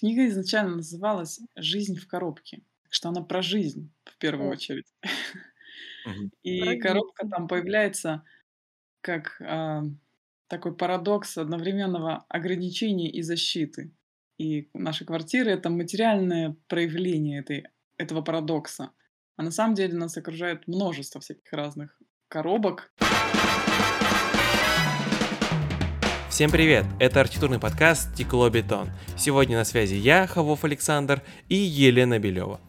Книга изначально называлась «Жизнь в коробке», что она про жизнь в первую очередь. И коробка там появляется как, а, такой парадокс одновременного ограничения и защиты. И наша квартира- это материальное проявление этой этого парадокса. А на самом деле нас окружает множество всяких разных коробок. Всем привет! Это архитектурный подкаст «Стекло Бетон». Сегодня на связи я, Хавов Александр, и Елена Белева.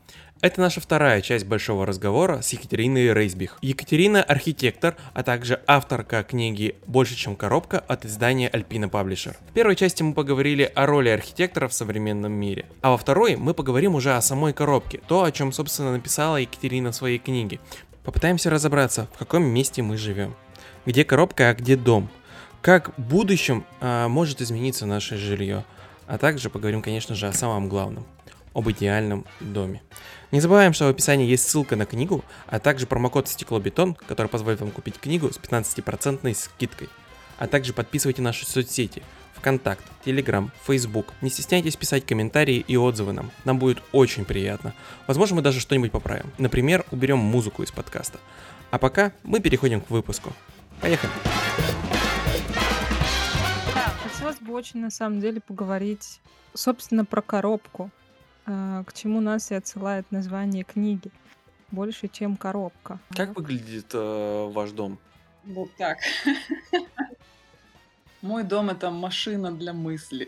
Это наша вторая часть большого разговора с Екатериной Рейсбих. Екатерина– архитектор, а также авторка книги «Больше, чем коробка» от издания Alpina Publisher. В первой части мы поговорили о роли архитектора в современном мире, а во второй мы поговорим уже о самой коробке, то, о чем, собственно, написала Екатерина в своей книге. Попытаемся разобраться, в каком месте мы живем. Где коробка, а где дом? Как в будущем а, может измениться наше жилье? А также поговорим, конечно же, о самом главном об идеальном доме. Не забываем, что в описании есть ссылка на книгу, а также промокод стеклобетон, который позволит вам купить книгу с 15% скидкой. А также подписывайте наши соцсети ВКонтакт, Телеграм, Фейсбук. Не стесняйтесь писать комментарии и отзывы нам. Нам будет очень приятно. Возможно, мы даже что-нибудь поправим. Например, уберем музыку из подкаста. А пока мы переходим к выпуску. Поехали! Да, хотелось бы очень на самом деле поговорить, собственно, про коробку, а, к чему нас и отсылает название книги. Больше, чем коробка. Как выглядит э, ваш дом? Вот так. Мой дом- это машина для мысли.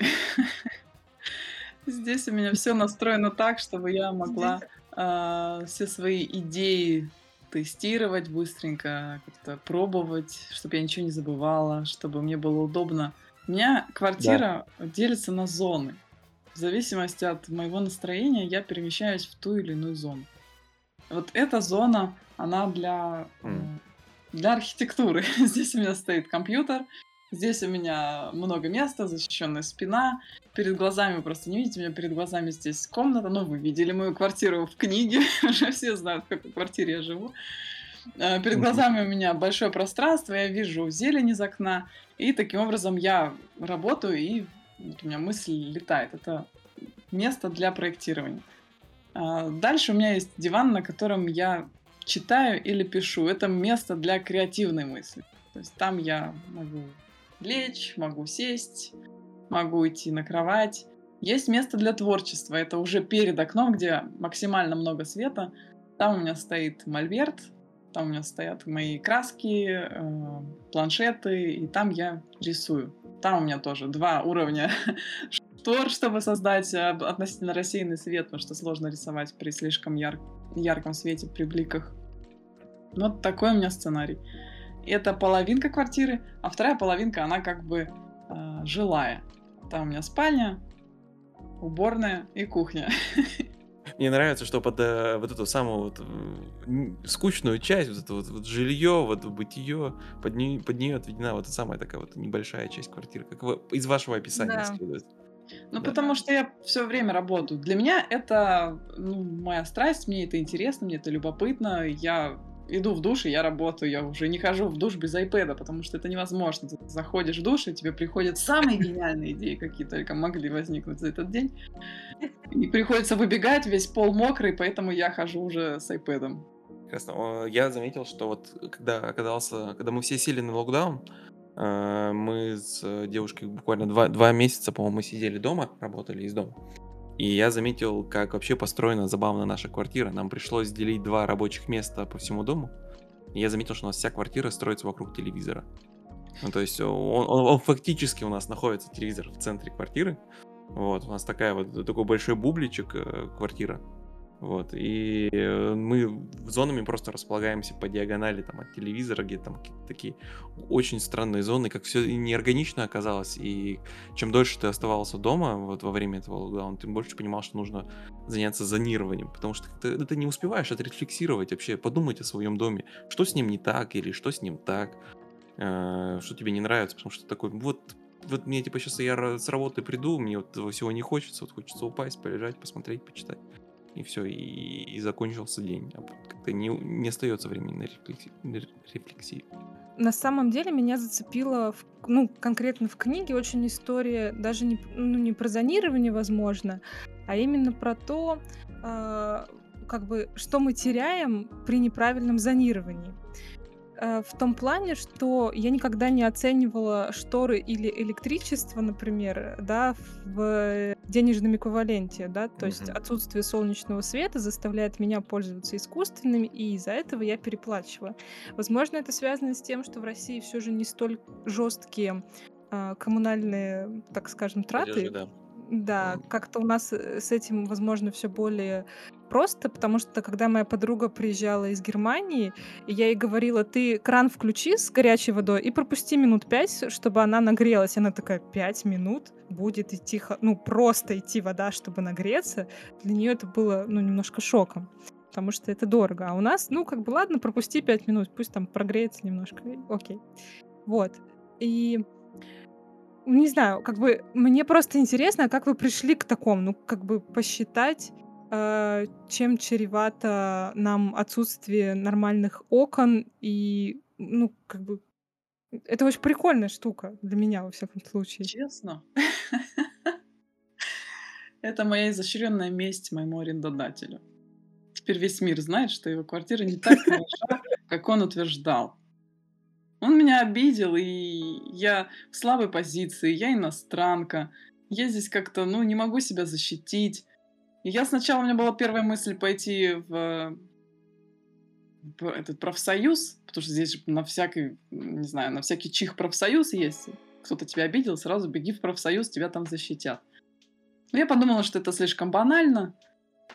Здесь у меня все настроено так, чтобы я могла, а, все свои идеи тестировать быстренько, как-то пробовать, чтобы я ничего не забывала, чтобы мне было удобно. У меня Да. квартира делится на зоны. В зависимости от моего настроения я перемещаюсь в ту или иную зону. Вот эта зона, она для, э, для архитектуры. Здесь у меня стоит компьютер, здесь у меня много места, защищенная спина. Перед глазами, вы просто не видите, у меня перед глазами здесь комната. Ну, вы видели мою квартиру в книге, уже все знают, в какой квартире я живу. Э, Перед глазами у меня большое пространство, я вижу зелень из окна, и таким образом я работаю, и вот у меня мысль летает. Это место для проектирования. А, Дальше у меня есть диван, на котором я читаю или пишу. Это место для креативной мысли. То есть там я могу лечь, могу сесть, могу идти на кровать. Есть место для творчества. Это уже перед окном, где максимально много света. Там у меня стоит мольберт, там у меня стоят мои краски, э, планшеты, и там я рисую. Там у меня тоже два уровня штор, чтобы создать э, относительно рассеянный свет, потому что сложно рисовать при слишком яр- ярком свете, при бликах. Вот такой у меня сценарий. Это половинка квартиры, а вторая половинка, она как бы э, жилая. Там у меня спальня, уборная и кухня. Мне нравится, что под э, вот эту самую вот скучную часть, вот это вот, вот жилье, вот бытие, под, нее, под нее отведена вот эта самая такая вот небольшая часть квартиры, как вы- из вашего описания Да. следует. Ну, Да. потому что я все время работаю. Для меня это ну, моя страсть, мне это интересно, мне это любопытно. Я иду в душ, и я работаю. Я уже не хожу в душ без айпэда, потому что это невозможно. Ты заходишь в душ, и тебе приходят самые гениальные идеи, какие только могли возникнуть за этот день. И приходится выбегать, весь пол мокрый, поэтому я хожу уже с айпэдом. Прекрасно. Я заметил, что вот когда оказался, когда мы все сели на локдаун, э, мы с девушкой буквально два, два месяца, по-моему, мы сидели дома, работали из дома. И я заметил, как вообще построена забавно наша квартира. Нам пришлось делить два рабочих места по всему дому. И я заметил, что у нас вся квартира строится вокруг телевизора. Ну, то есть он, он- он фактически у нас находится телевизор в центре квартиры. Вот, у нас такая вот такой большой бубличек э, квартира. Вот, и э, мы зонами просто располагаемся по диагонали там от телевизора, где там какие-то такие очень странные зоны, как все неорганично оказалось. И чем дольше ты оставался дома вот во время этого локдауна, тем больше понимал, что нужно заняться зонированием, потому что ты, ты не успеваешь отрефлексировать вообще, подумать о своем доме, что с ним не так или что с ним так, э, что тебе не нравится, потому что такой, вот, вот мне типа сейчас я с работы приду, мне вот всего не хочется, вот хочется упасть, полежать, посмотреть, почитать. И все, и, и закончился день. А как-то не, не остается времени на рефлекси- на рефлексию. на самом деле меня зацепила, в, ну, конкретно в книге очень история даже не, ну, не про зонирование, возможно, а именно про то, э, как бы, что мы теряем при неправильном зонировании. Э, в том плане, что я никогда не оценивала шторы или электричество, например, да, в денежном эквиваленте, да, то есть отсутствие солнечного света заставляет меня пользоваться искусственными, и из-за этого я переплачиваю. Возможно, это связано с тем, что в России все же не столь жесткие а, коммунальные, так скажем, траты. Платежи, да. Да, как-то у нас э, с этим, возможно, все более просто, потому что когда моя подруга приезжала из Германии, я ей говорила, ты кран включи с горячей водой и пропусти минут пять, чтобы она нагрелась. Она такая, пять минут будет идти, ну, просто идти вода, чтобы нагреться. Для нее это было, ну, немножко шоком потому что это дорого. А у нас, ну, как бы, ладно, пропусти пять минут, пусть там прогреется немножко, окей. Вот. И не знаю, как бы мне просто интересно, как вы пришли к такому, ну, как бы посчитать, э, чем чревато нам отсутствие нормальных окон и, ну, как бы это очень прикольная штука для меня, во всяком случае. Честно? Это моя изощренная месть моему арендодателю. Теперь весь мир знает, что его квартира не так хороша, как он утверждал. Он меня обидел, и я в слабой позиции, я иностранка. Я здесь как-то, ну, не могу себя защитить. И я сначала, у меня была первая мысль пойти в, в этот профсоюз, потому что здесь на всякий, не знаю, на всякий чих профсоюз есть. Кто-то тебя обидел, сразу беги в профсоюз, тебя там защитят. Но я подумала, что это слишком банально.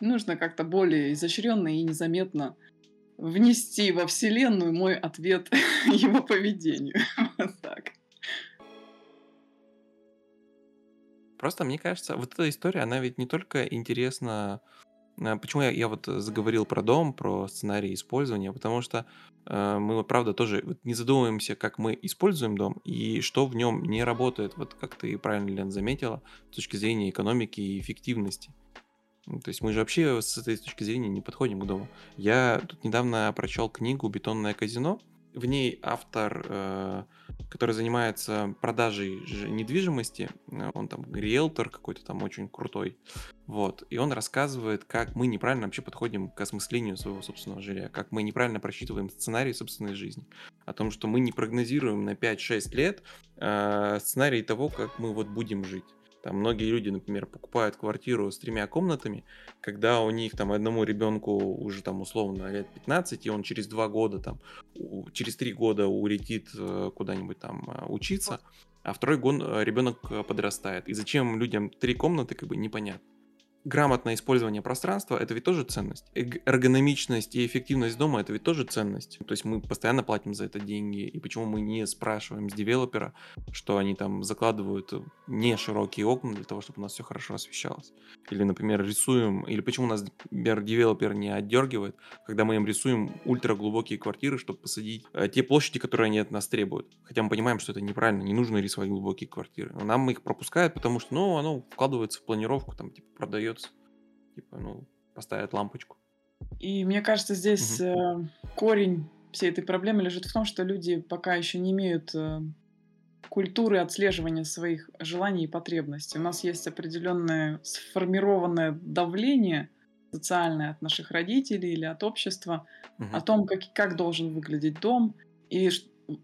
Нужно как-то более изощренно и незаметно внести во Вселенную мой ответ его поведению. Вот так. Просто мне кажется, вот эта история, она ведь не только интересна э, Почему я, я вот заговорил про дом, про сценарий использования? Потому что э, мы, правда, тоже вот не задумываемся, как мы используем дом и что в нем не работает, вот как ты правильно, Лен, заметила, с точки зрения экономики и эффективности. Ну, то есть мы же вообще с этой точки зрения не подходим к дому. Я тут недавно прочел книгу «Бетонное казино». В ней автор, э, который занимается продажей недвижимости, э, он там риэлтор какой-то там очень крутой, вот, и он рассказывает, как мы неправильно вообще подходим к осмыслению своего собственного жилья, как мы неправильно просчитываем сценарий собственной жизни, о том, что мы не прогнозируем на 5-6 лет э, сценарий того, как мы вот будем жить. Там многие люди, например, покупают квартиру с тремя комнатами, когда у них там одному ребенку уже там условно лет 15, и он через два года там, через три года улетит э, куда-нибудь там э, учиться, а второй год э, ребенок подрастает. И зачем людям три комнаты, как бы непонятно грамотное использование пространства это ведь тоже ценность. Эргономичность и эффективность дома это ведь тоже ценность. То есть мы постоянно платим за это деньги. И почему мы не спрашиваем с девелопера, что они там закладывают не широкие окна для того, чтобы у нас все хорошо освещалось. Или, например, рисуем, или почему у нас девелопер не отдергивает, когда мы им рисуем ультраглубокие квартиры, чтобы посадить э, те площади, которые они от нас требуют. Хотя мы понимаем, что это неправильно, не нужно рисовать глубокие квартиры. Нам их пропускают, потому что, ну, оно вкладывается в планировку, там, типа, продает остается. Типа, ну, поставят лампочку. И мне кажется, здесь угу. корень всей этой проблемы лежит в том, что люди пока еще не имеют э, культуры отслеживания своих желаний и потребностей. У нас есть определенное сформированное давление социальное от наших родителей или от общества угу. о том, как, как должен выглядеть дом и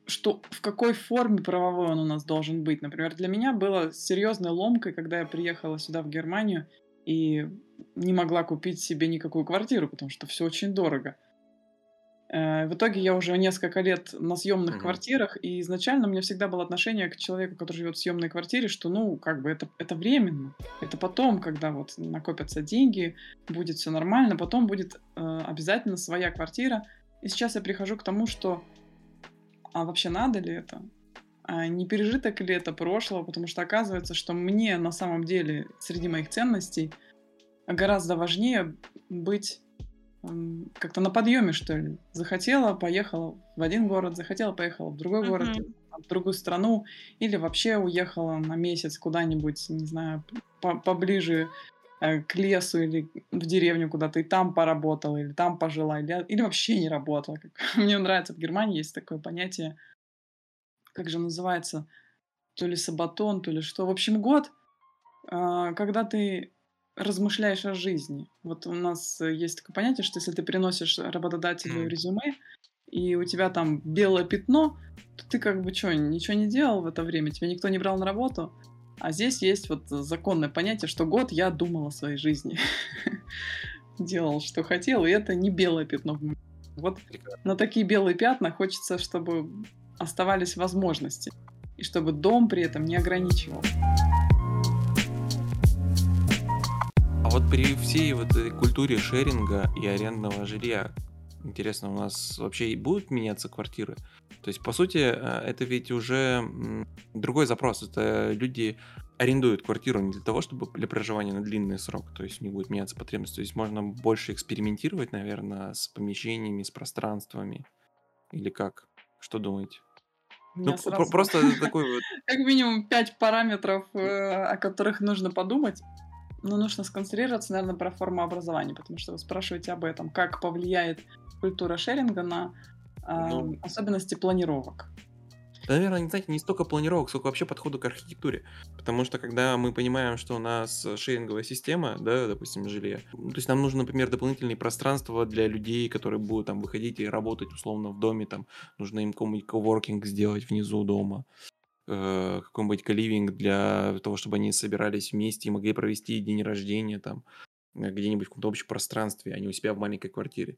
что в какой форме правовой он у нас должен быть. Например, для меня было серьезной ломкой, когда я приехала сюда в Германию и не могла купить себе никакую квартиру, потому что все очень дорого. Э, в итоге я уже несколько лет на съемных угу. квартирах, и изначально у меня всегда было отношение к человеку, который живет в съемной квартире, что, ну, как бы это, это временно. Это потом, когда вот накопятся деньги, будет все нормально, потом будет э, обязательно своя квартира. И сейчас я прихожу к тому, что а вообще надо ли это? А не пережиток ли это прошлого, потому что оказывается, что мне на самом деле среди моих ценностей гораздо важнее быть как-то на подъеме, что ли. Захотела, поехала в один город, захотела, поехала в другой mm-hmm. город, в другую страну, или вообще уехала на месяц куда-нибудь, не знаю, по поближе э, к лесу или в деревню куда-то, и там поработала, или там пожила, или, или вообще не работала. Мне нравится в Германии есть такое понятие как же называется, то ли сабатон, то ли что. В общем, год, а, когда ты размышляешь о жизни. Вот у нас есть такое понятие, что если ты приносишь работодателю резюме, и у тебя там белое пятно, то ты как бы что, ничего не делал в это время, тебя никто не брал на работу. А здесь есть вот законное понятие, что год я думал о своей жизни. Делал, что хотел, и это не белое пятно. Вот на такие белые пятна хочется, чтобы оставались возможности. И чтобы дом при этом не ограничивал. А вот при всей вот этой культуре шеринга и арендного жилья, интересно, у нас вообще будут меняться квартиры? То есть, по сути, э, это ведь уже другой запрос. Это люди арендуют квартиру не для того, чтобы для проживания на длинный срок, то есть них будет меняться потребность. То есть можно больше экспериментировать, наверное, с помещениями, с пространствами. Или как? Что думаете? Ну, сразу просто такой вот... как минимум пять параметров, э, о которых нужно подумать. Но нужно сконцентрироваться, наверное, про форму образования, потому что вы спрашиваете об этом, как повлияет культура шеринга на Ну. особенности планировок. Наверное, не знаете, не столько планировок, сколько вообще подходу к архитектуре. Потому что когда мы понимаем, что у нас шеринговая система, да, допустим, жилья, ну, то есть нам нужно, например, дополнительные пространства для людей, которые будут там выходить и работать условно в доме, там нужно им какой-нибудь коворкинг сделать внизу дома, э, какой-нибудь каливинг для того, чтобы они собирались вместе и могли провести день рождения там э, где-нибудь в каком-то общем пространстве, а не у себя в маленькой квартире.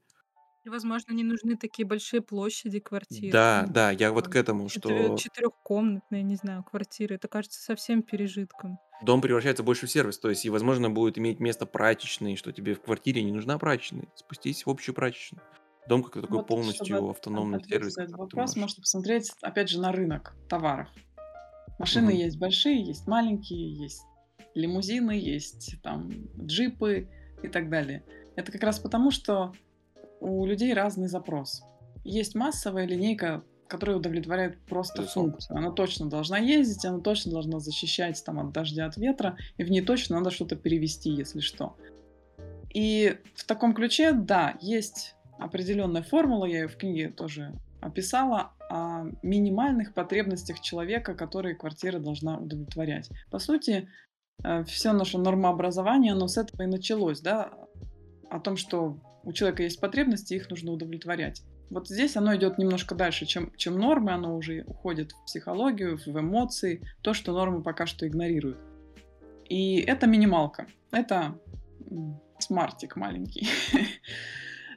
И, возможно, не нужны такие большие площади квартир. Да, Ну, да, я вот к этому, что четырехкомнатные, не знаю, квартиры. Это кажется совсем пережитком. Дом превращается больше в сервис, то есть и, возможно, будет иметь место прачечной, что тебе в квартире не нужна прачечная, спустись в общую прачечную. Дом как такой Вот, полностью автономный сервис. на этот вопрос, можешь- можно посмотреть, опять же, на рынок товаров. Машины Мгм. есть большие, есть маленькие, есть лимузины, есть там джипы и так далее. Это как раз потому, что у людей разный запрос. Есть массовая линейка, которая удовлетворяет просто Безусловно. функцию. Она точно должна ездить, она точно должна защищать там, от дождя, от ветра, и в ней точно надо что-то перевести, если что. И в таком ключе, да, есть определенная формула, я ее в книге тоже описала, о минимальных потребностях человека, которые квартира должна удовлетворять. По сути, все наше нормообразование, оно с этого и началось, да, о том, что у человека есть потребности, их нужно удовлетворять. Вот здесь оно идет немножко дальше, чем, чем нормы, оно уже уходит в психологию, в эмоции, то, что нормы пока что игнорируют. И это минималка, это смартик маленький.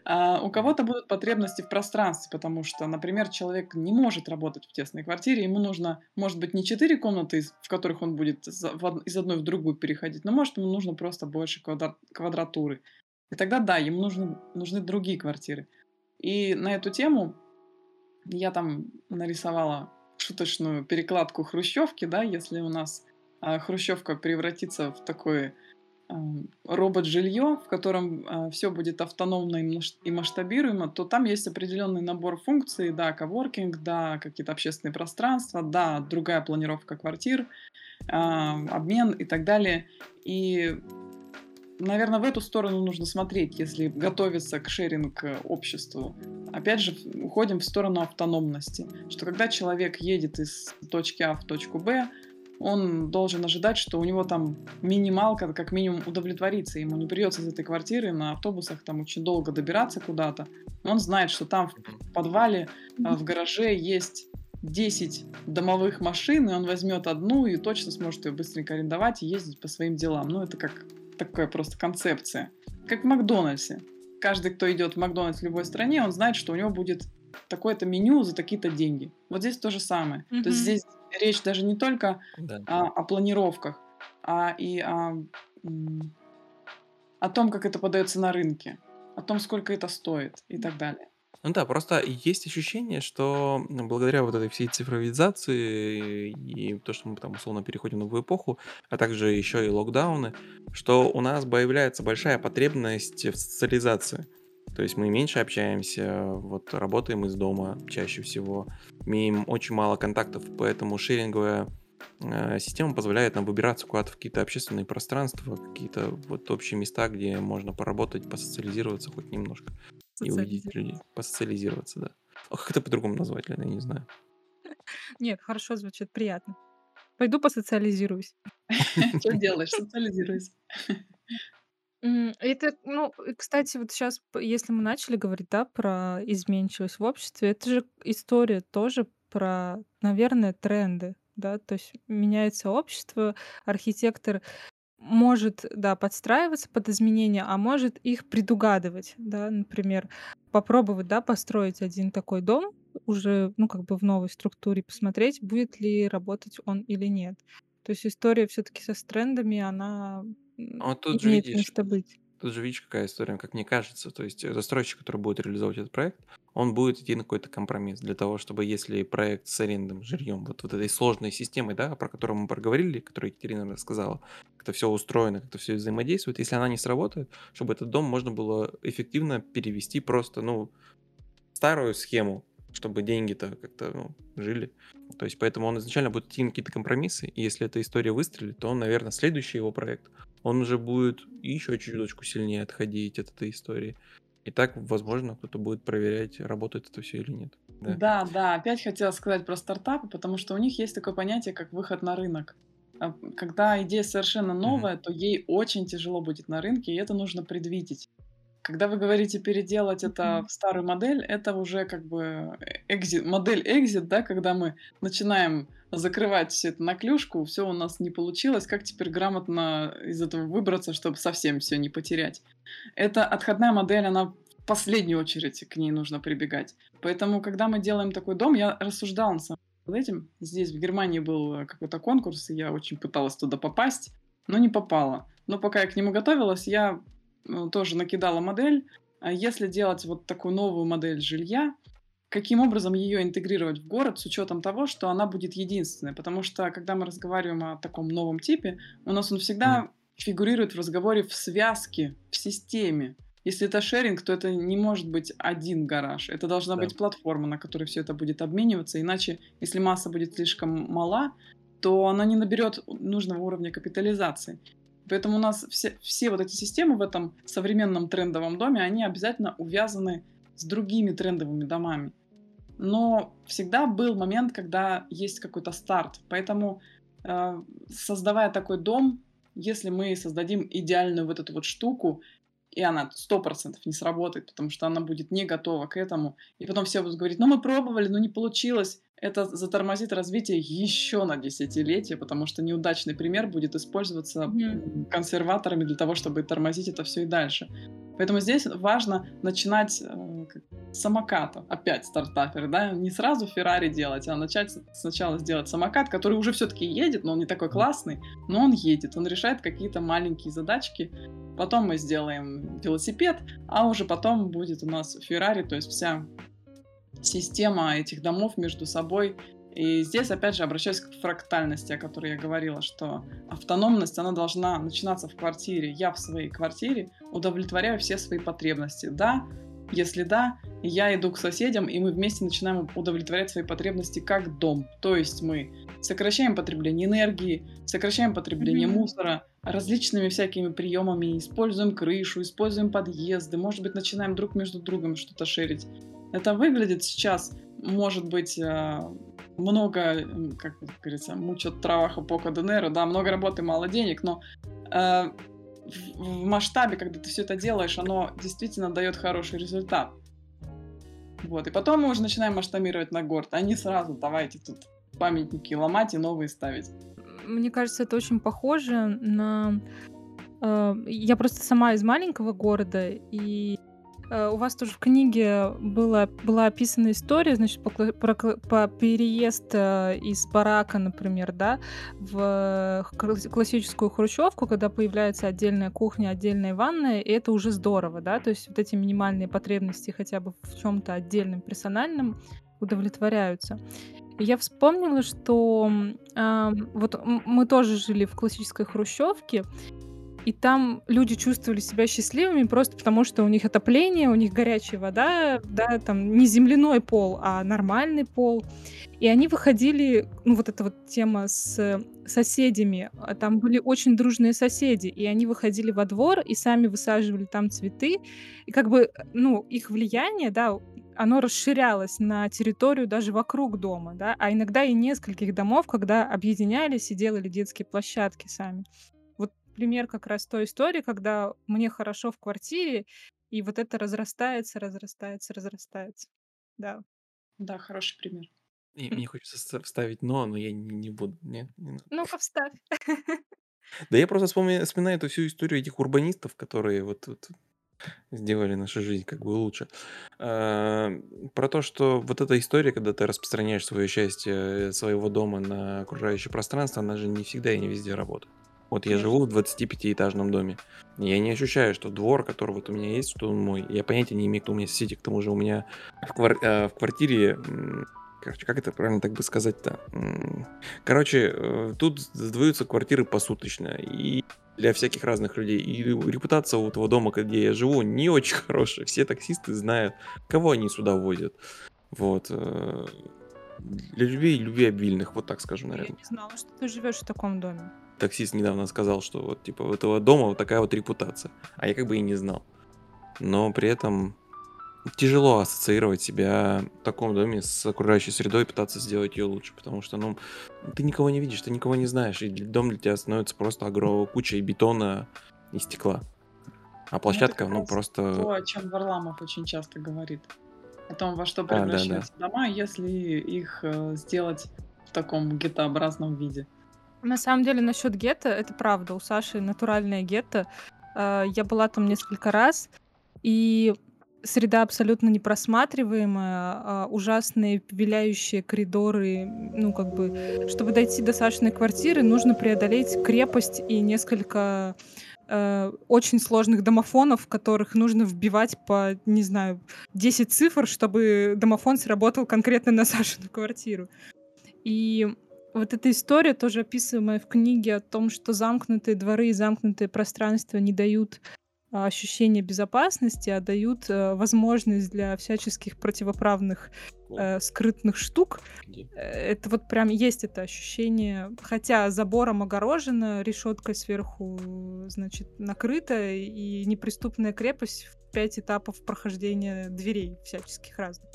А у кого-то будут потребности в пространстве, потому что, например, человек не может работать в тесной квартире, ему нужно, может быть, не четыре комнаты, в которых он будет из одной в другую переходить, но может ему нужно просто больше квадра- квадратуры. И тогда да, ему нужны, нужны другие квартиры. И на эту тему я там нарисовала шуточную перекладку хрущевки, да, если у нас а, хрущевка превратится в такое ам, робот-жилье, в котором все будет автономно и масштабируемо, то там есть определенный набор функций, да, коворкинг, да, какие-то общественные пространства, да, другая планировка квартир, а, обмен и так далее. И наверное, в эту сторону нужно смотреть, если готовиться к шеринг-обществу. Опять же, уходим в сторону автономности, что когда человек едет из точки А в точку Б, он должен ожидать, что у него там минималка как минимум удовлетворится, ему не придется из этой квартиры на автобусах там очень долго добираться куда-то. Он знает, что там в подвале, а, в гараже есть 10 домовых машин, и он возьмет одну и точно сможет ее быстренько арендовать и ездить по своим делам. Ну, это как такая просто концепция. Как в Макдональдсе. Каждый, кто идет в Макдональдс в любой стране, он знает, что у него будет такое-то меню за такие-то деньги. Вот здесь то же самое. То есть здесь речь даже не только Да. а, о планировках, а и о, о том, как это подается на рынке, о том, сколько это стоит и так далее. Ну да, просто есть ощущение, что благодаря вот этой всей цифровизации и то, что мы там условно переходим в новую эпоху, а также еще и локдауны, что у нас появляется большая потребность в социализации. То есть мы меньше общаемся, вот работаем из дома чаще всего, имеем очень мало контактов, поэтому шеринговая э, система позволяет нам выбираться куда-то в какие-то общественные пространства, какие-то вот общие места, где можно поработать, посоциализироваться хоть немножко и увидеть людей. Посоциализироваться, да. А как это по-другому назвать, Лена, я не знаю. Нет, хорошо звучит, приятно. Пойду посоциализируюсь. Что делаешь? Социализируйся. Это, ну, кстати, вот сейчас, если мы начали говорить, да, про изменчивость в обществе, это же история тоже про, наверное, тренды, да, то есть меняется общество, архитектор может, да, подстраиваться под изменения, а может их предугадывать, да, например, попробовать, да, построить один такой дом уже, ну, как бы в новой структуре, посмотреть, будет ли работать он или нет. То есть история все-таки со трендами, она А тут же имеет видишь, место быть. тут же видишь, какая история, как мне кажется. То есть застройщик, который будет реализовывать этот проект, он будет идти на какой-то компромисс для того, чтобы если проект с арендным жильем, вот, вот этой сложной системой, да, про которую мы проговорили, которую Екатерина рассказала, как это все устроено, как это все взаимодействует, если она не сработает, чтобы этот дом можно было эффективно перевести просто, ну, старую схему, чтобы деньги-то как-то ну, жили. То есть поэтому он изначально будет идти на какие-то компромиссы, и если эта история выстрелит, то он, наверное, следующий его проект, он уже будет еще чуточку сильнее отходить от этой истории. И так, возможно, кто-то будет проверять, работает это все или нет. Да. да, да, опять хотела сказать про стартапы, потому что у них есть такое понятие, как выход на рынок. А, когда идея совершенно новая, mm-hmm. то ей очень тяжело будет на рынке, и это нужно предвидеть. Когда вы говорите переделать это в старую модель, это уже как бы exit, модель exit, да, когда мы начинаем закрывать все это на клюшку, все у нас не получилось, как теперь грамотно из этого выбраться, чтобы совсем все не потерять. Это отходная модель, она в последнюю очередь к ней нужно прибегать. Поэтому, когда мы делаем такой дом, я рассуждала на самом этим. Здесь в Германии был какой-то конкурс, и я очень пыталась туда попасть, но не попала. Но пока я к нему готовилась, я ну, тоже накидала модель. А если делать вот такую новую модель жилья, каким образом ее интегрировать в город с учетом того, что она будет единственной. Потому что, когда мы разговариваем о таком новом типе, у нас он всегда mm. фигурирует в разговоре в связке, в системе. Если это шеринг, то это не может быть один гараж. Это должна да. быть платформа, на которой все это будет обмениваться. Иначе, если масса будет слишком мала, то она не наберет нужного уровня капитализации. Поэтому у нас все, все вот эти системы в этом современном трендовом доме, они обязательно увязаны с другими трендовыми домами. Но всегда был момент, когда есть какой-то старт. Поэтому, э, создавая такой дом, если мы создадим идеальную вот эту вот штуку, и она сто процентов не сработает, потому что она будет не готова к этому, и потом все будут говорить, ну мы пробовали, но не получилось, это затормозит развитие еще на десятилетие, потому что неудачный пример будет использоваться mm-hmm. консерваторами для того, чтобы тормозить это все и дальше. Поэтому здесь важно начинать э, с самоката. Опять стартапер, да? Не сразу Феррари делать, а начать сначала сделать самокат, который уже все-таки едет, но он не такой классный, но он едет, он решает какие-то маленькие задачки. Потом мы сделаем велосипед, а уже потом будет у нас Феррари, то есть вся система этих домов между собой. И здесь, опять же, обращаюсь к фрактальности, о которой я говорила, что автономность, она должна начинаться в квартире. Я в своей квартире удовлетворяю все свои потребности. Да, если да, я иду к соседям, и мы вместе начинаем удовлетворять свои потребности как дом. То есть мы сокращаем потребление энергии, сокращаем потребление mm-hmm. мусора, различными всякими приемами, используем крышу, используем подъезды, может быть, начинаем друг между другом что-то шерить. Это выглядит сейчас, может быть, э, много, как говорится, мучат траваха пока dinero, да, много работы, мало денег, но э, в масштабе, когда ты все это делаешь, оно действительно дает хороший результат. Вот, и потом мы уже начинаем масштабировать на город, а не сразу давайте тут памятники ломать и новые ставить. Мне кажется, это очень похоже на... Э, я просто сама из маленького города, и Э, у вас тоже в книге была, была описана история, значит, по, про, по переезд э, из барака, например, да, в классическую хрущевку, когда появляется отдельная кухня, отдельная ванная, и это уже здорово, да, то есть вот эти минимальные потребности хотя бы в чем-то отдельном, персональном удовлетворяются. Я вспомнила, что э, вот мы тоже жили в классической хрущевке, и там люди чувствовали себя счастливыми просто потому, что у них отопление, у них горячая вода, да, там не земляной пол, а нормальный пол. И они выходили, ну вот эта вот тема с соседями, а там были очень дружные соседи, и они выходили во двор и сами высаживали там цветы, и как бы, ну, их влияние, да, оно расширялось на территорию даже вокруг дома, да, а иногда и нескольких домов, когда объединялись и делали детские площадки сами. Вот пример как раз той истории, когда мне хорошо в квартире, и вот это разрастается, разрастается, разрастается. Да. Да, хороший пример. И мне хочется вставить но, но я не, не буду. Нет, не надо. Ну-ка, вставь. Да я просто вспоминаю, вспоминаю эту всю историю этих урбанистов, которые вот, вот сделали нашу жизнь как бы лучше. А, про то, что вот эта история, когда ты распространяешь свое счастье своего дома на окружающее пространство, она же не всегда и не везде работает. Вот я живу в 25-этажном доме. Я не ощущаю, что двор, который вот у меня есть, что он мой. Я понятия не имею, кто у меня соседи. К тому же у меня в, квар- э, в квартире Короче, как это правильно так бы сказать-то? Короче, э, тут сдаются квартиры посуточно. И для всяких разных людей. И репутация у того дома, где я живу, не очень хорошая. Все таксисты знают, кого они сюда возят. Вот. Э, для людей любви обильных, вот так скажу, наверное. Я не знала, что ты живешь в таком доме. Таксист недавно сказал, что вот типа у этого дома вот такая вот репутация. А я как бы и не знал. Но при этом тяжело ассоциировать себя в таком доме с окружающей средой и пытаться сделать ее лучше, потому что, ну, ты никого не видишь, ты никого не знаешь, и дом для тебя становится просто огромной кучей бетона и стекла. А ну, площадка, ну, ну просто... То, о чем Варламов очень часто говорит. О том, во что превращаются да, да. дома, если их э, сделать в таком гетообразном виде. На самом деле, насчет гетто, это правда. У Саши натуральное гетто. Э, я была там несколько раз, и Среда абсолютно непросматриваемая, а, ужасные виляющие коридоры. Ну, как бы, чтобы дойти до Сашиной квартиры, нужно преодолеть крепость и несколько э, очень сложных домофонов, которых нужно вбивать по, не знаю, 10 цифр, чтобы домофон сработал конкретно на Сашину квартиру. И вот эта история, тоже описываемая в книге о том, что замкнутые дворы и замкнутые пространства не дают ощущение безопасности, а дают э, возможность для всяческих противоправных э, скрытных штук. Э, это вот прям есть это ощущение, хотя забором огорожено, решеткой сверху, значит, накрыто, и неприступная крепость в пять этапов прохождения дверей всяческих разных.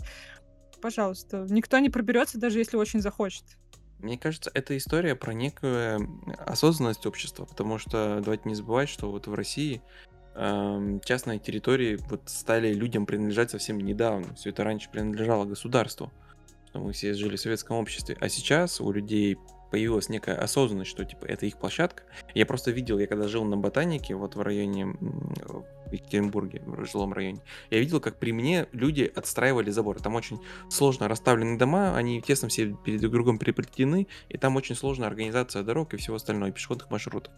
Пожалуйста, никто не проберется, даже если очень захочет. Мне кажется, это история про некую осознанность общества, потому что давайте не забывать, что вот в России частные территории вот стали людям принадлежать совсем недавно. Все это раньше принадлежало государству, что мы все жили в советском обществе. А сейчас у людей появилась некая осознанность, что типа это их площадка. Я просто видел, я когда жил на ботанике, вот в районе в Екатеринбурге, в жилом районе, я видел, как при мне люди отстраивали заборы. Там очень сложно расставлены дома, они тесно все перед друг другом переплетены, и там очень сложная организация дорог и всего остального, и пешеходных маршрутов.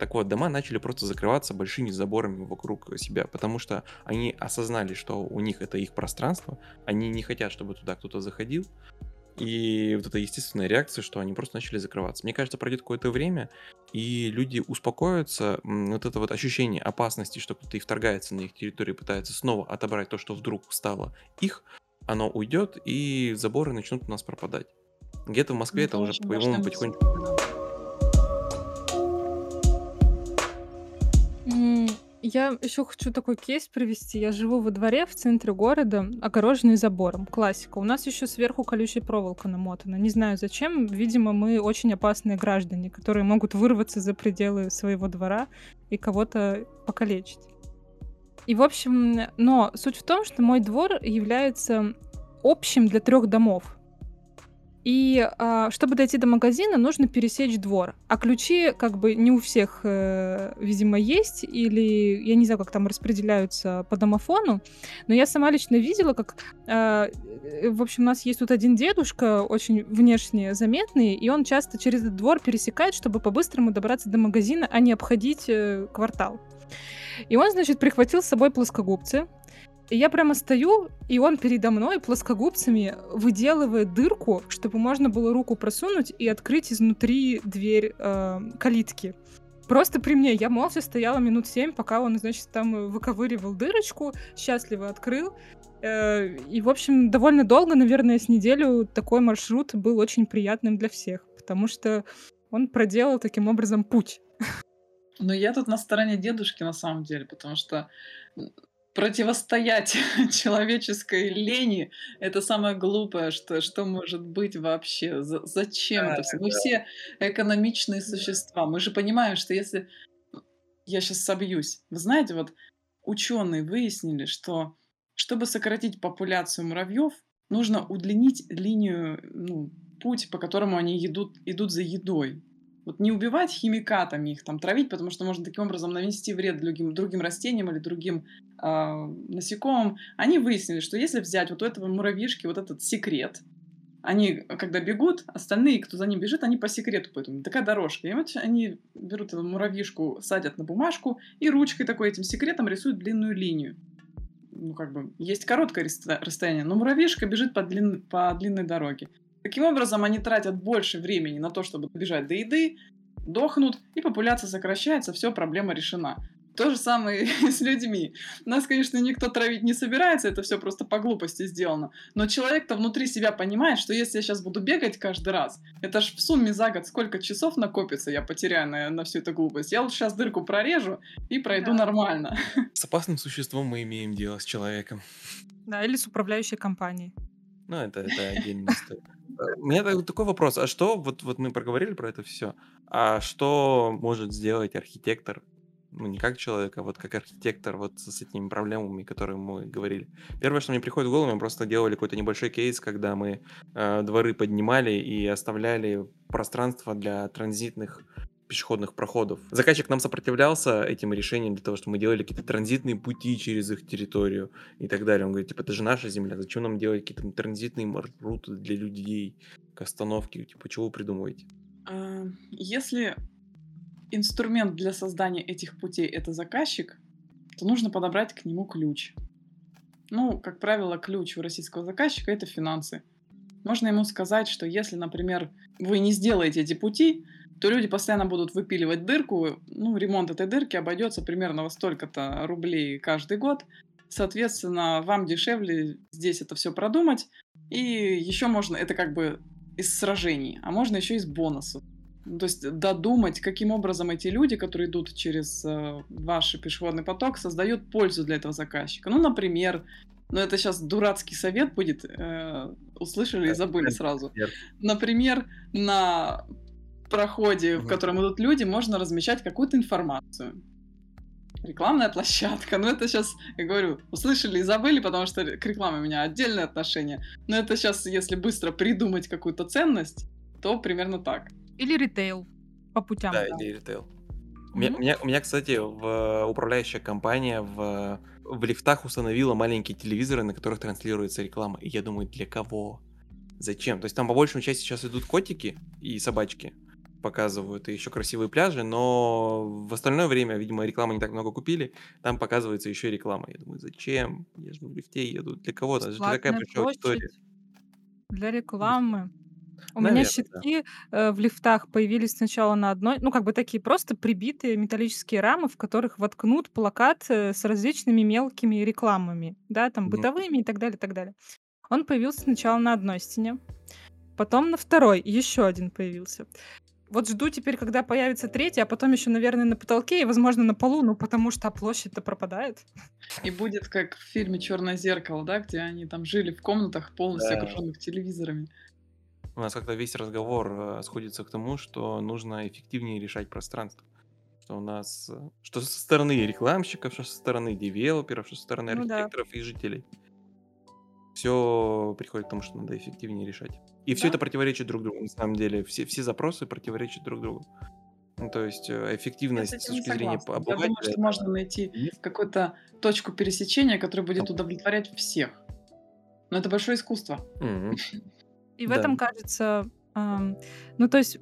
Так вот, дома начали просто закрываться большими заборами вокруг себя, потому что они осознали, что у них это их пространство, они не хотят, чтобы туда кто-то заходил, и вот эта естественная реакция, что они просто начали закрываться. Мне кажется, пройдет какое-то время, и люди успокоятся. Вот это вот ощущение опасности, что кто-то и вторгается на их территорию, пытается снова отобрать то, что вдруг стало их, оно уйдет, и заборы начнут у нас пропадать. Где-то в Москве ну, это, это уже, по-моему, потихоньку... Я еще хочу такой кейс привести. Я живу во дворе в центре города, огороженный забором. Классика. У нас еще сверху колючая проволока намотана. Не знаю зачем. Видимо, мы очень опасные граждане, которые могут вырваться за пределы своего двора и кого-то покалечить. И, в общем, но суть в том, что мой двор является общим для трех домов. И а, чтобы дойти до магазина, нужно пересечь двор. А ключи как бы не у всех, э, видимо, есть. Или я не знаю, как там распределяются по домофону. Но я сама лично видела, как... А, э, в общем, у нас есть тут один дедушка, очень внешне заметный, и он часто через этот двор пересекает, чтобы по-быстрому добраться до магазина, а не обходить э, квартал. И он, значит, прихватил с собой плоскогубцы, и я прямо стою, и он передо мной плоскогубцами выделывает дырку, чтобы можно было руку просунуть и открыть изнутри дверь э, калитки. Просто при мне. Я молча стояла минут семь, пока он, значит, там выковыривал дырочку, счастливо открыл. Э, и, в общем, довольно долго, наверное, с неделю такой маршрут был очень приятным для всех, потому что он проделал таким образом путь. Но я тут на стороне дедушки, на самом деле, потому что противостоять человеческой лени это самое глупое, что, что может быть вообще. За- зачем Да, это все? Мы да. все экономичные существа. Мы же понимаем, что если я сейчас собьюсь, вы знаете, вот ученые выяснили, что чтобы сократить популяцию муравьев, нужно удлинить линию, ну, путь, по которому они идут, идут за едой. Вот не убивать химикатами их там травить, потому что можно таким образом нанести вред другим, другим растениям или другим а, насекомым. Они выяснили, что если взять вот у этого муравьишки вот этот секрет, они, когда бегут, остальные, кто за ним бежит, они по секрету пойдут. Такая дорожка. И вот они берут эту муравьишку, садят на бумажку и ручкой такой этим секретом рисуют длинную линию. Ну, как бы, есть короткое расстояние, но муравьишка бежит по, длин- по длинной дороге. Таким образом, они тратят больше времени на то, чтобы добежать до еды, дохнут, и популяция сокращается, все, проблема решена. То же самое и с людьми. Нас, конечно, никто травить не собирается, это все просто по глупости сделано. Но человек-то внутри себя понимает, что если я сейчас буду бегать каждый раз, это ж в сумме за год сколько часов накопится, я потеряю на, на всю эту глупость. Я лучше сейчас дырку прорежу и пройду Да. нормально. С опасным существом мы имеем дело с человеком. Да, или с управляющей компанией. Ну, это, это отдельная история. Э, У меня так- такой вопрос. А что, вот, вот мы проговорили про это все, а что может сделать архитектор, ну, не как человек, а вот как архитектор вот с этими проблемами, которые мы говорили? Первое, что мне приходит в голову, мы просто делали какой-то небольшой кейс, когда мы э, дворы поднимали и оставляли пространство для транзитных пешеходных проходов. Заказчик нам сопротивлялся этим решением для того, что мы делали какие-то транзитные пути через их территорию и так далее. Он говорит, типа, это же наша земля, зачем нам делать какие-то транзитные маршруты для людей к остановке? Типа, чего вы придумываете? А, Если инструмент для создания этих путей это заказчик, то нужно подобрать к нему ключ. Ну, как правило, ключ у российского заказчика это финансы. Можно ему сказать, что если, например, вы не сделаете эти пути, то люди постоянно будут выпиливать дырку. Ну, ремонт этой дырки обойдется примерно во столько-то рублей каждый год. Соответственно, вам дешевле здесь это все продумать. И еще можно, это как бы из сражений, а можно еще из бонусов. Ну, То есть додумать, каким образом эти люди, которые идут через э, ваш пешеходный поток, создают пользу для этого заказчика. Ну, например, ну это сейчас дурацкий совет будет, э, услышали и забыли сразу. Например. Например, на проходе, в котором идут люди, можно размещать какую-то информацию. Рекламная площадка. Ну, это сейчас, я говорю, услышали и забыли, потому что к рекламе у меня отдельное отношение. Но это сейчас, если быстро придумать какую-то ценность, то примерно так. Или ритейл по путям. Да, или ритейл. У меня, у меня- у меня, кстати, в управляющая компания в, в лифтах установила маленькие телевизоры, на которых транслируется реклама. И я думаю, для кого? Зачем? То есть там по большей части сейчас идут котики и собачки показывают, и еще красивые пляжи, но в остальное время, видимо, рекламы не так много купили, там показывается еще и реклама. Я думаю, зачем? Я же в лифте еду. Для кого? Это же такая аудитория. площадь для рекламы. У меня Наверно, да. щитки э, в лифтах появились сначала на одной, ну, как бы такие просто прибитые металлические рамы, в которых воткнут плакат э, с различными мелкими рекламами, да, там Мгм. бытовыми и так далее, и так далее. Он появился сначала на одной стене, потом на второй, еще один появился. Вот жду теперь, когда появится третий, а потом еще, наверное, на потолке и, возможно, на полу, ну, потому что площадь-то пропадает. И будет как в фильме Черное зеркало, да, где они там жили в комнатах, полностью Да. окруженных телевизорами. У нас как-то весь разговор э, сходится к тому, что нужно эффективнее решать пространство. Что у нас, э, что со стороны рекламщиков, что со стороны девелоперов, что со стороны Ну да. архитекторов и жителей. Все приходит к тому, что надо эффективнее решать. И все Да. это противоречит друг другу. На самом деле, все, все запросы противоречат друг другу. Ну, то есть э, эффективность с точки зрения по- Я думаю, обывателя. что можно найти какую-то точку пересечения, которая будет удовлетворять всех. Но это большое искусство. И в Да. этом кажется, ну то есть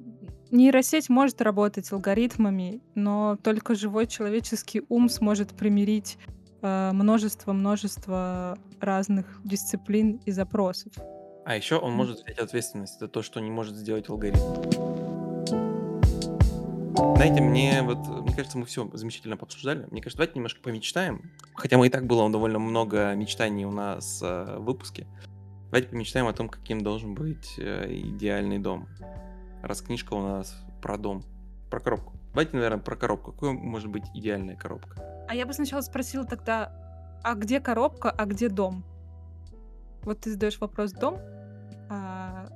нейросеть может работать алгоритмами, но только живой человеческий ум сможет примирить э, множество-множество разных дисциплин и запросов. А еще он может взять ответственность за то, что не может сделать алгоритм. Знаете, мне вот, мне кажется, мы все замечательно пообсуждали. Мне кажется, давайте немножко помечтаем. Хотя мы и так было довольно много мечтаний у нас э, в выпуске. Давайте помечтаем о том, каким должен быть э, идеальный дом. Раз книжка у нас про дом, про коробку. Давайте, наверное, про коробку. Какой может быть идеальная коробка? А я бы сначала спросила тогда, а где коробка, а где дом? Вот ты задаешь вопрос дом, а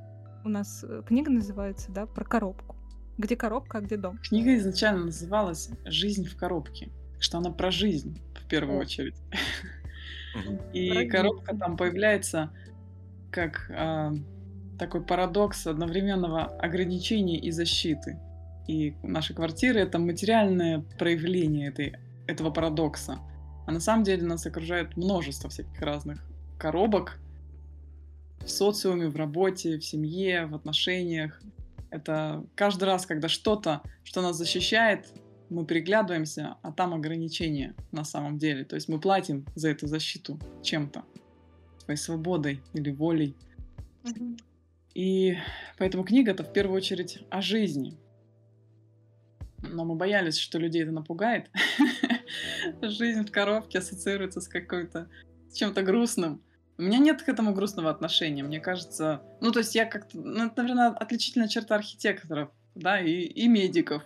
у нас э, книга называется, да, про коробку. Где коробка, а где дом? Книга изначально называлась «Жизнь в коробке», что она про жизнь в первую очередь. И коробка там появляется как а, такой парадокс одновременного ограничения и защиты. И наши квартиры — это материальное проявление этой, этого парадокса. А на самом деле нас окружает множество всяких разных коробок в социуме, в работе, в семье, в отношениях. Это каждый раз, когда что-то, что нас защищает, мы приглядываемся, а там ограничения на самом деле. То есть мы платим за эту защиту чем-то, своей свободой или волей. Mm-hmm. И поэтому книга это в первую очередь о жизни. Но мы боялись, что людей это напугает. Жизнь в коробке ассоциируется с какой-то с чем-то грустным. У меня нет к этому грустного отношения. Мне кажется, ну то есть я как-то, ну, это, наверное, отличительная черта архитекторов, да, и, и медиков,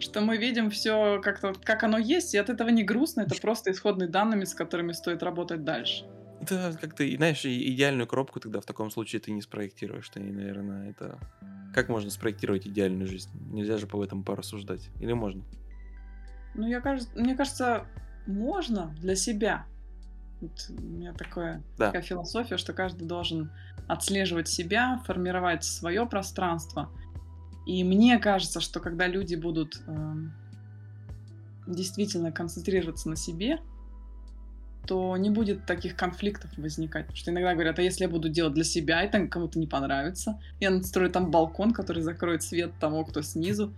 что мы видим все как-то, как оно есть, и от этого не грустно, это просто исходные данными, с которыми стоит работать дальше. Это как-то, знаешь, идеальную коробку тогда в таком случае ты не спроектируешь. Ты, наверное, это... Как можно спроектировать идеальную жизнь? Нельзя же по этому порассуждать. Или можно? Ну, я кажется, мне кажется, можно для себя. Вот у меня такое, да. такая философия, что каждый должен отслеживать себя, формировать свое пространство. И мне кажется, что когда люди будут э, действительно концентрироваться на себе, то не будет таких конфликтов возникать. Потому что иногда говорят, а если я буду делать для себя, это кому-то не понравится, я настрою там балкон, который закроет свет тому, кто снизу.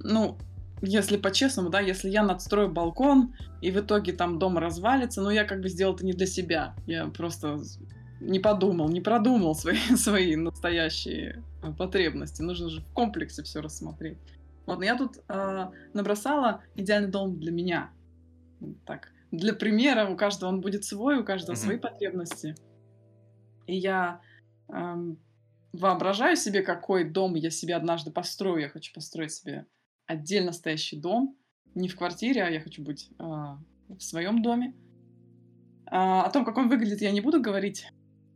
Ну, если по-честному, да, если я надстрою балкон, и в итоге там дом развалится, ну, я как бы сделал это не для себя. Я просто не подумал, не продумал свои, свои настоящие э, потребности. Нужно же в комплексе все рассмотреть. Вот, но я тут э, набросала идеальный дом для меня. Так, для примера, у каждого он будет свой, у каждого mm-hmm. свои потребности. И я эм, воображаю себе, какой дом я себе однажды построю. Я хочу построить себе отдельно стоящий дом. Не в квартире, а я хочу быть э, в своем доме. А, о том, как он выглядит, я не буду говорить,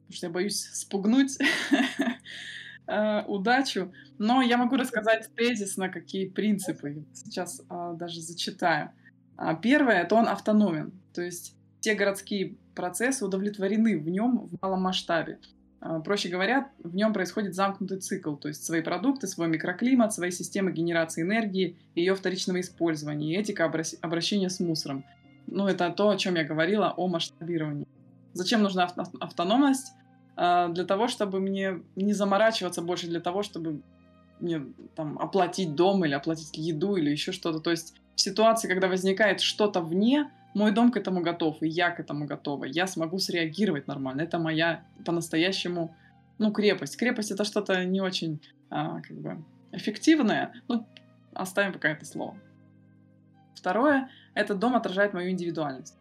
потому что я боюсь спугнуть э, удачу. Но я могу рассказать тезисно, какие принципы. Сейчас э, даже зачитаю. А первое, это он автономен, то есть те городские процессы удовлетворены в нем в малом масштабе. А, проще говоря, в нем происходит замкнутый цикл, то есть свои продукты, свой микроклимат, свои системы генерации энергии, ее вторичного использования и этика обращения с мусором. Ну, это то, о чем я говорила, о масштабировании. Зачем нужна автономность? А, для того, чтобы мне не заморачиваться больше, для того, чтобы мне там оплатить дом или оплатить еду или еще что-то. То есть в ситуации, когда возникает что-то вне, мой дом к этому готов, и я к этому готова. Я смогу среагировать нормально. Это моя по-настоящему, ну, крепость. Крепость это что-то не очень, а, как бы, эффективное. Ну, оставим пока это слово. Второе, этот дом отражает мою индивидуальность.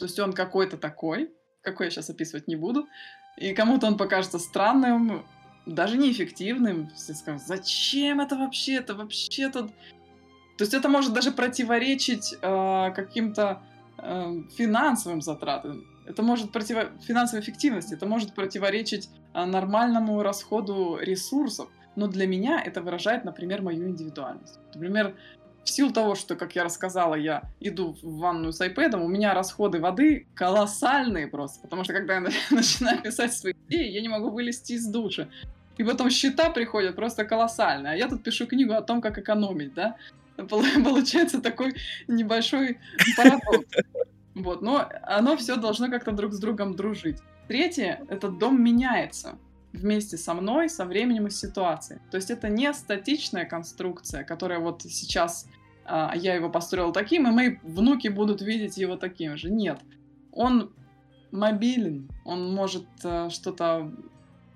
То есть он какой-то такой, какой я сейчас описывать не буду, и кому-то он покажется странным, даже неэффективным. Все скажут, зачем это вообще? Это вообще тут то есть это может даже противоречить э, каким-то финансовым затратам. Это может против... финансовой эффективности, это может противоречить э, нормальному расходу ресурсов. Но для меня это выражает, например, мою индивидуальность. Например, в силу того, что, как я рассказала, я иду в ванную с iPad, у меня расходы воды колоссальные просто, потому что когда я начинаю писать свои идеи, я не могу вылезти из душа. И потом счета приходят просто колоссальные. А я тут пишу книгу о том, как экономить, да. Получается такой небольшой парадокс. Вот, но оно все должно как-то друг с другом дружить. Третье, этот дом меняется вместе со мной, со временем и ситуацией. То есть это не статичная конструкция, которая вот сейчас а, я его построил таким, и мои внуки будут видеть его таким же. Нет. Он мобилен, он может а, что-то...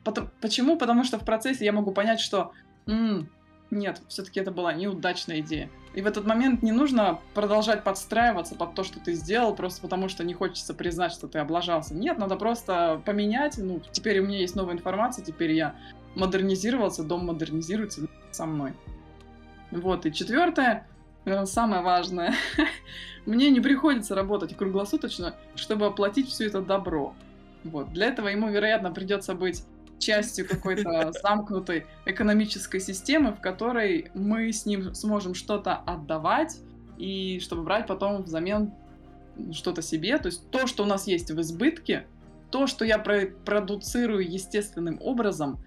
Потом... Почему? Потому что в процессе я могу понять, что м-м, нет, все-таки это была неудачная идея. И в этот момент не нужно продолжать подстраиваться под то, что ты сделал, просто потому что не хочется признать, что ты облажался. Нет, надо просто поменять. Ну, теперь у меня есть новая информация, теперь я модернизировался, дом модернизируется со мной. Вот, и четвертое, наверное, самое важное. Мне не приходится работать круглосуточно, чтобы оплатить все это добро. Вот. Для этого ему, вероятно, придется быть частью какой-то замкнутой экономической системы, в которой мы с ним сможем что-то отдавать, и чтобы брать потом взамен что-то себе. То есть то, что у нас есть в избытке, то, что я про продуцирую естественным образом,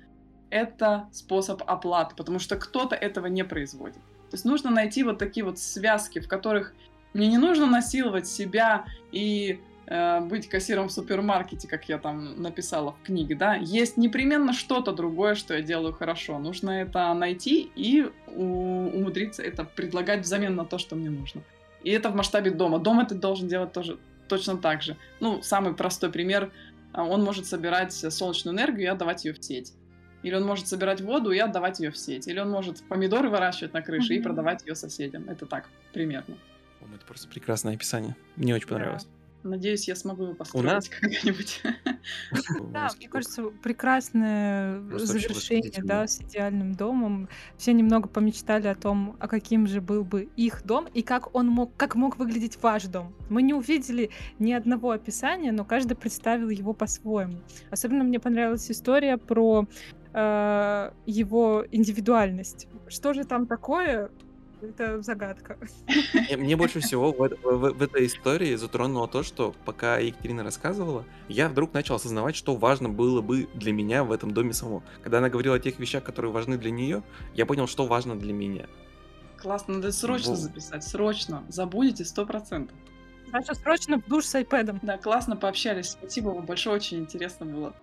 это способ оплаты, потому что кто-то этого не производит. То есть нужно найти вот такие вот связки, в которых мне не нужно насиловать себя и э, быть кассиром в супермаркете, как я там написала в книге, да. Есть непременно что-то другое, что я делаю хорошо. Нужно это найти и умудриться это предлагать взамен на то, что мне нужно. И это в масштабе дома. Дом это должен делать тоже точно так же. Ну, самый простой пример. А, он может собирать солнечную энергию и отдавать ее в сеть. Или он может собирать воду и отдавать ее в сеть. Или он может помидоры выращивать на крыше mm-hmm. и продавать ее соседям. Это так, примерно. Это просто прекрасное описание. Мне очень понравилось. Да. Надеюсь, я смогу его построить У нас? когда-нибудь. Да, мне кажется, прекрасное завершение, да, с идеальным домом. Все немного помечтали о том, а каким же был бы их дом и как он мог, как мог выглядеть ваш дом. Мы не увидели ни одного описания, но каждый представил его по-своему. Особенно мне понравилась история про э, его индивидуальность. Что же там такое? Это загадка. Мне больше всего в, в, в этой истории затронуло то, что пока Екатерина рассказывала, я вдруг начал осознавать, что важно было бы для меня в этом доме само. Когда она говорила о тех вещах, которые важны для нее, я понял, что важно для меня. Классно, надо срочно вот. записать, срочно. Забудете сто процентов. Саша, срочно в душ с айпэдом. Да, классно пообщались. Спасибо вам большое, очень интересно было.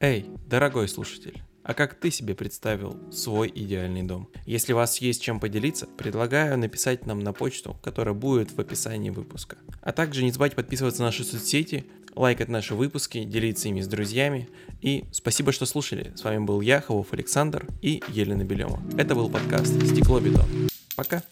Эй, дорогой слушатель, а как ты себе представил свой идеальный дом? Если у вас есть чем поделиться, предлагаю написать нам на почту, которая будет в описании выпуска. А также не забывайте подписываться на наши соцсети, лайкать наши выпуски, делиться ими с друзьями. И спасибо, что слушали. С вами был я, Хавов Александр и Елена Белева. Это был подкаст «Стекло Бетон». Пока!